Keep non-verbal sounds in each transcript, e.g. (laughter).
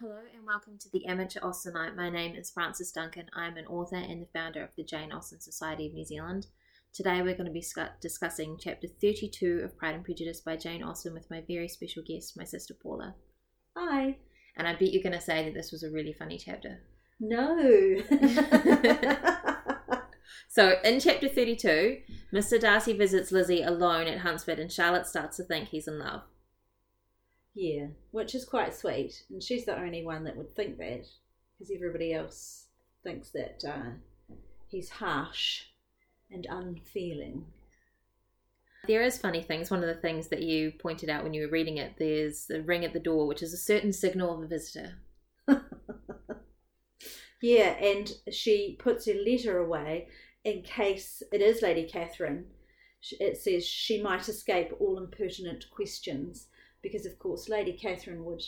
Hello and welcome to the Amateur Austenite. My name is Frances Duncan. I'm an author and the founder of the Jane Austen Society of New Zealand. Today we're going to be discussing chapter 32 of Pride and Prejudice by Jane Austen with my very special guest, my sister Paula. Hi. And I bet you're going to say that this was a really funny chapter. No. (laughs) So, in chapter 32, Mr. Darcy visits Lizzie alone at Hunsford and Charlotte starts to think he's in love. Yeah, which is quite sweet. And she's the only one that would think that because everybody else thinks that uh, he's harsh and unfeeling. There is funny things. One of the things that you pointed out when you were reading it, there's the ring at the door, which is a certain signal of a visitor. (laughs) Yeah, and she puts her letter away in case it is Lady Catherine. It says she might escape all impertinent questions because, of course, Lady Catherine would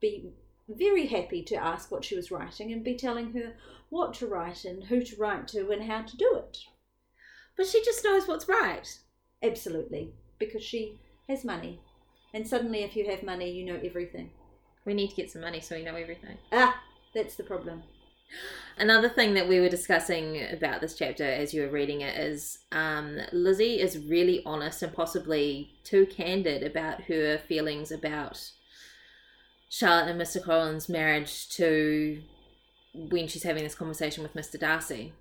be very happy to ask what she was writing and be telling her what to write and who to write to and how to do it. But she just knows what's right. Absolutely, because she has money. And suddenly, if you have money, you know everything. We need to get some money so we know everything. Ah, that's the problem. Another thing that we were discussing about this chapter as you were reading it is um, Lizzie is really honest and possibly too candid about her feelings about Charlotte and Mr. Collins' marriage to when she's having this conversation with Mr. Darcy.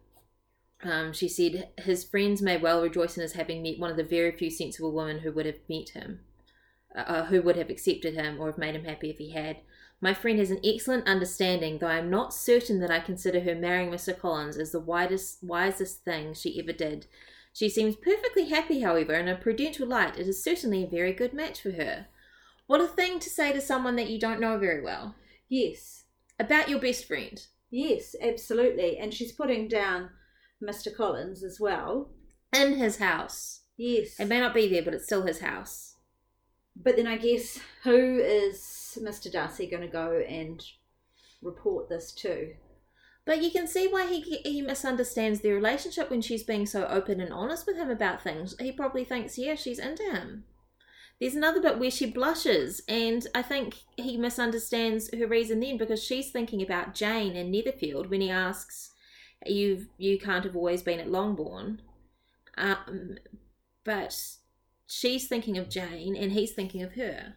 Um, she said his friends may well rejoice in his having met one of the very few sensible women who would have met him, uh, who would have accepted him or have made him happy if he had. My friend has an excellent understanding, though I am not certain that I consider her marrying Mr. Collins as the widest, wisest thing she ever did. She seems perfectly happy, however, in a prudential light. It is certainly a very good match for her. What a thing to say to someone that you don't know very well Yes, about your best friend. yes, absolutely. And she's putting down Mr. Collins as well. In his house. Yes. It may not be there, but it's still his house. But then I guess who is Mr. Darcy going to go and report this to? But you can see why he he misunderstands their relationship when she's being so open and honest with him about things. He probably thinks, yeah, she's into him. There's another bit where she blushes, and I think he misunderstands her reason then because she's thinking about Jane and Netherfield when he asks, "You you can't have always been at Longbourn," um, but she's thinking of Jane and he's thinking of her.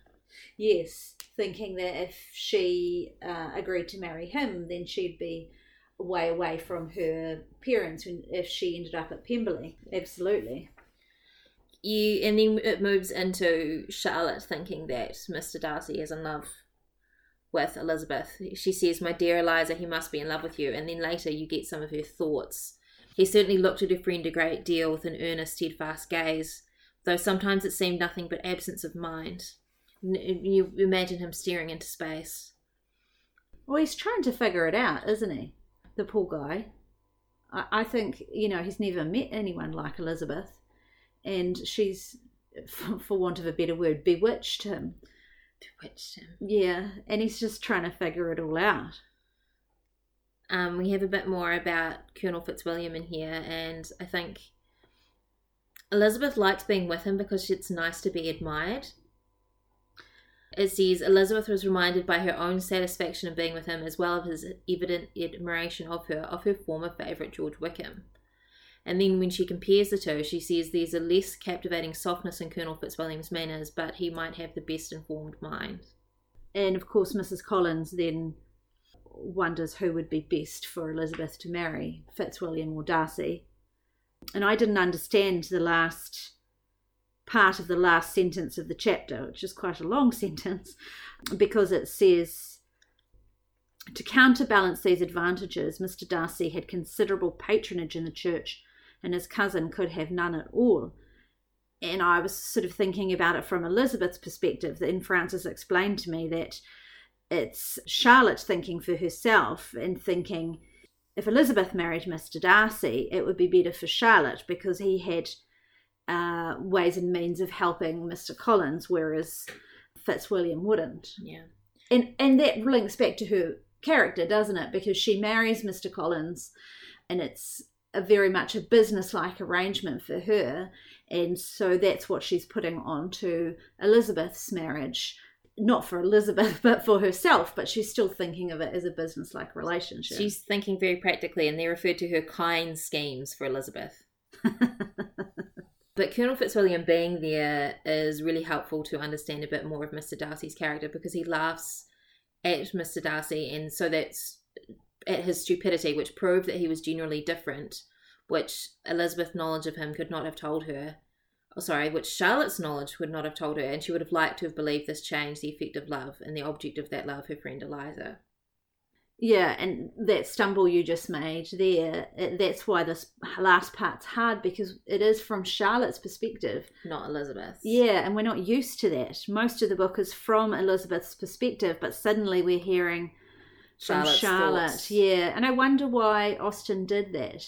Yes, thinking that if she uh, agreed to marry him, then she'd be way away from her parents when, if she ended up at Pemberley. Absolutely. you and then it moves into Charlotte thinking that Mr. Darcy is in love with Elizabeth. She says, My dear Eliza, he must be in love with you. And then later you get some of her thoughts. He certainly looked at her friend a great deal with an earnest, steadfast gaze, though sometimes it seemed nothing but absence of mind. You imagine him staring into space. Well, he's trying to figure it out, isn't he? The poor guy. I, I think, you know, he's never met anyone like Elizabeth. And she's, for, for want of a better word, bewitched him. Bewitched him. Yeah, and he's just trying to figure it all out. Um, we have a bit more about Colonel Fitzwilliam in here, and I think Elizabeth likes being with him because it's nice to be admired. It says Elizabeth was reminded by her own satisfaction of being with him, as well as his evident admiration of her, of her former favourite George Wickham. And then when she compares the two, she says there's a less captivating softness in Colonel Fitzwilliam's manners, but he might have the best informed mind. And of course, Mrs. Collins then wonders who would be best for Elizabeth to marry, Fitzwilliam or Darcy. And I didn't understand the last part of the last sentence of the chapter, which is quite a long (laughs) sentence, because it says to counterbalance these advantages, Mr. Darcy had considerable patronage in the church, and his cousin could have none at all. And I was sort of thinking about it from Elizabeth's perspective. Then Frances explained to me that it's Charlotte thinking for herself and thinking if Elizabeth married Mr. Darcy, it would be better for Charlotte because he had uh, ways and means of helping Mr. Collins, whereas Fitzwilliam wouldn't. Yeah. And and that links back to her character, doesn't it? Because she marries Mr. Collins, and it's a very much a business-like arrangement for her, and so that's what she's putting on to Elizabeth's marriage. not for Elizabeth, (laughs) but for herself. But she's still thinking of it as a business-like relationship. She's thinking very practically, and they refer to her kind schemes for Elizabeth. (laughs) but Colonel Fitzwilliam being there is really helpful to understand a bit more of Mr. Darcy's character because he laughs at Mr. Darcy, and so that's at his stupidity, which proved that he was generally different, which Elizabeth's knowledge of him could not have told her. Oh, sorry, which Charlotte's knowledge would not have told her, and she would have liked to have believed this changed the effect of love and the object of that love, her friend Eliza. Yeah, and that stumble you just made there, that's why this last part's hard because it is from Charlotte's perspective. Not Elizabeth's. Yeah, and we're not used to that. Most of the book is from Elizabeth's perspective, but suddenly we're hearing from Charlotte's Charlotte. thoughts. Yeah, and I wonder why Austen did that.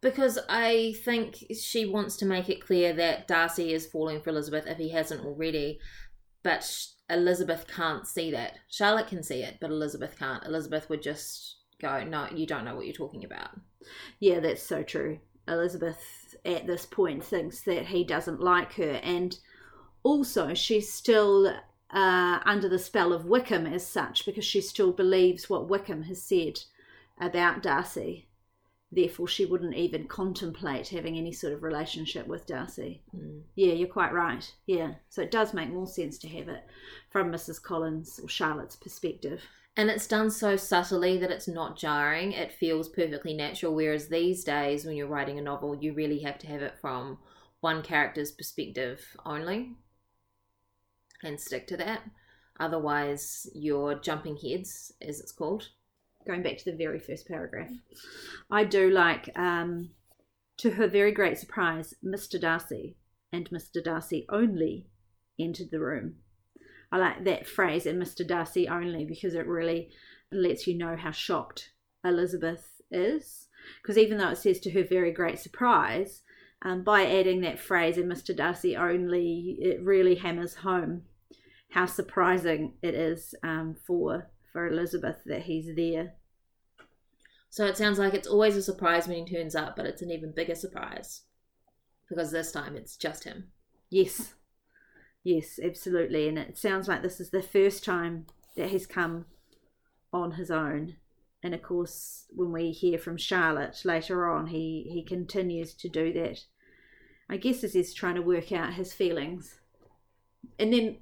Because I think she wants to make it clear that Darcy is falling for Elizabeth if he hasn't already, but Elizabeth can't see that. Charlotte can see it, but Elizabeth can't. Elizabeth would just go, No, you don't know what you're talking about. Yeah, that's so true. Elizabeth at this point thinks that he doesn't like her, and also she's still uh, under the spell of Wickham as such because she still believes what Wickham has said about Darcy. Therefore, she wouldn't even contemplate having any sort of relationship with Darcy. Mm. Yeah, you're quite right. Yeah, so it does make more sense to have it from Mrs. Collins or Charlotte's perspective. And it's done so subtly that it's not jarring. It feels perfectly natural. Whereas these days, when you're writing a novel, you really have to have it from one character's perspective only and stick to that. Otherwise, you're jumping heads, as it's called. Going back to the very first paragraph. I do like, um, to her very great surprise, Mr. Darcy and Mr. Darcy only entered the room. I like that phrase, and Mr. Darcy only, because it really lets you know how shocked Elizabeth is. Because even though it says to her very great surprise, um, by adding that phrase, and Mr. Darcy only, it really hammers home how surprising it is um, for for Elizabeth that he's there. So it sounds like it's always a surprise when he turns up, but it's an even bigger surprise because this time it's just him. Yes, yes, absolutely. And it sounds like this is the first time that he's come on his own. And of course, when we hear from Charlotte later on, he, he continues to do that. I guess as he's trying to work out his feelings. And then,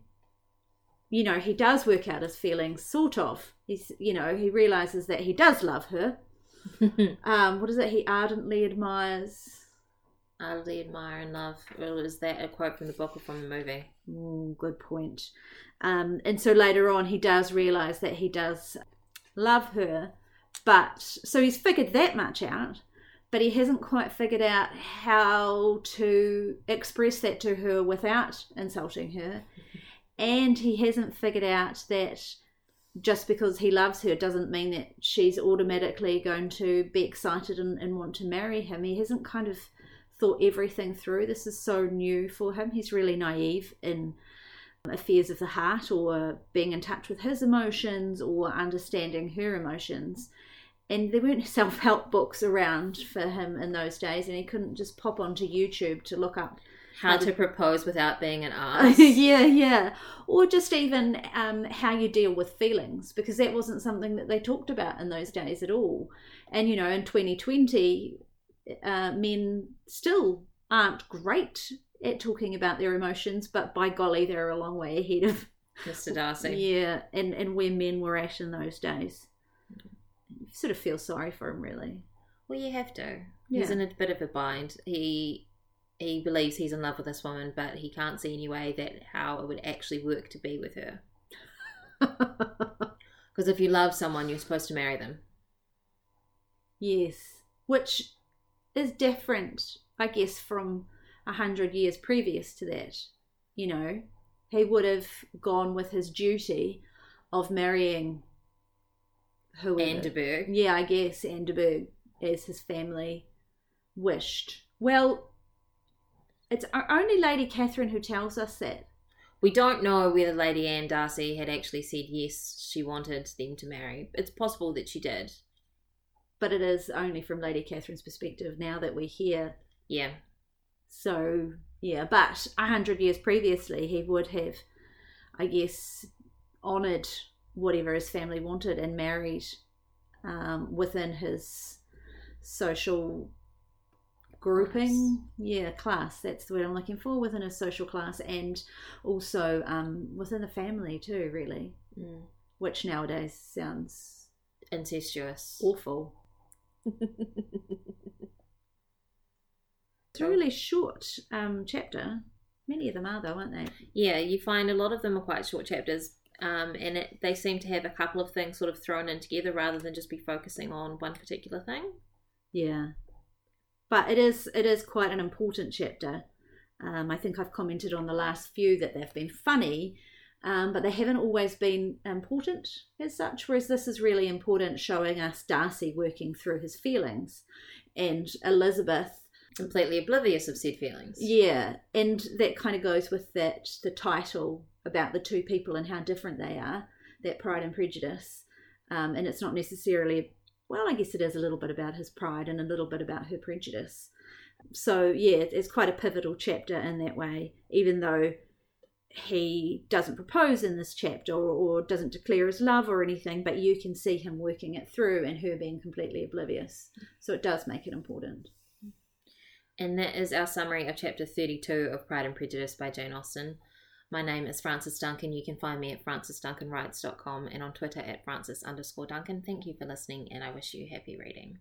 you know, he does work out his feelings, sort of. He's, you know, he realizes that he does love her. (laughs) Um, what is it? He ardently admires. Ardently admire and love. Or is that a quote from the book or from the movie? Mm, good point. Um, and so later on, he does realize that he does love her, but so he's figured that much out, but he hasn't quite figured out how to express that to her without insulting her. (laughs) And he hasn't figured out that just because he loves her doesn't mean that she's automatically going to be excited and, and want to marry him. He hasn't kind of thought everything through. This is so new for him. He's really naive in affairs of the heart or being in touch with his emotions or understanding her emotions. And there weren't (laughs) self help books around for him in those days, and he couldn't just pop onto YouTube to look up How to propose without being an (laughs) ass. yeah, yeah. Or just even um, how you deal with feelings, because that wasn't something that they talked about in those days at all. And, you know, in 2020, uh, men still aren't great at talking about their emotions, but by golly, they're a long way ahead of, Mr. Darcy. yeah, and, and where men were at in those days. You sort of feel sorry for him, really. Well, you have to. He's in a bit of a bind. He he believes he's in love with this woman, but he can't see any way that how it would actually work to be with her. (laughs) Because if you love someone, you're supposed to marry them. Yes, which is different, I guess, from a hundred years previous to that. You know, he would have gone with his duty of marrying whoever. Anne de Bourgh. yeah, I guess Anne de Bourgh, as his family wished. Well, it's only Lady Catherine who tells us that. We don't know whether Lady Anne Darcy had actually said yes, she wanted them to marry. It's possible that she did. But it is only from Lady Catherine's perspective now that we hear Yeah. So yeah, but a hundred years previously, he would have, I guess, honoured whatever his family wanted and married um, within his social grouping? Yeah class. That's the word i'm looking for within a social class and also um, within the family too really. Mm. which nowadays sounds Incestuous. awful. (laughs) It's a really short um, chapter. Many of them are though aren't they? Yeah, you find a lot of them are quite short chapters, um, and it, they seem to have a couple of things sort of thrown in together rather than just be focusing on one particular thing. Yeah, but it is it is quite an important chapter. Um, I think I've commented on the last few that they've been funny, um, but they haven't always been important as such. Whereas this is really important, showing us Darcy working through his feelings, and Elizabeth. Completely oblivious of said feelings. Yeah, and that kind of goes with that the title about the two people and how different they are. That Pride and Prejudice, um, and it's not necessarily well, I guess it is a little bit about his pride and a little bit about her prejudice. So, yeah, it's quite a pivotal chapter in that way, even though he doesn't propose in this chapter or, or doesn't declare his love or anything, but you can see him working it through and her being completely oblivious. So, it does make it important. And that is our summary of chapter 32 of Pride and Prejudice by Jane Austen. My name is Frances Duncan. You can find me at francesduncanwrites.com and on Twitter at frances underscore Duncan. Thank you for listening, and I wish you happy reading.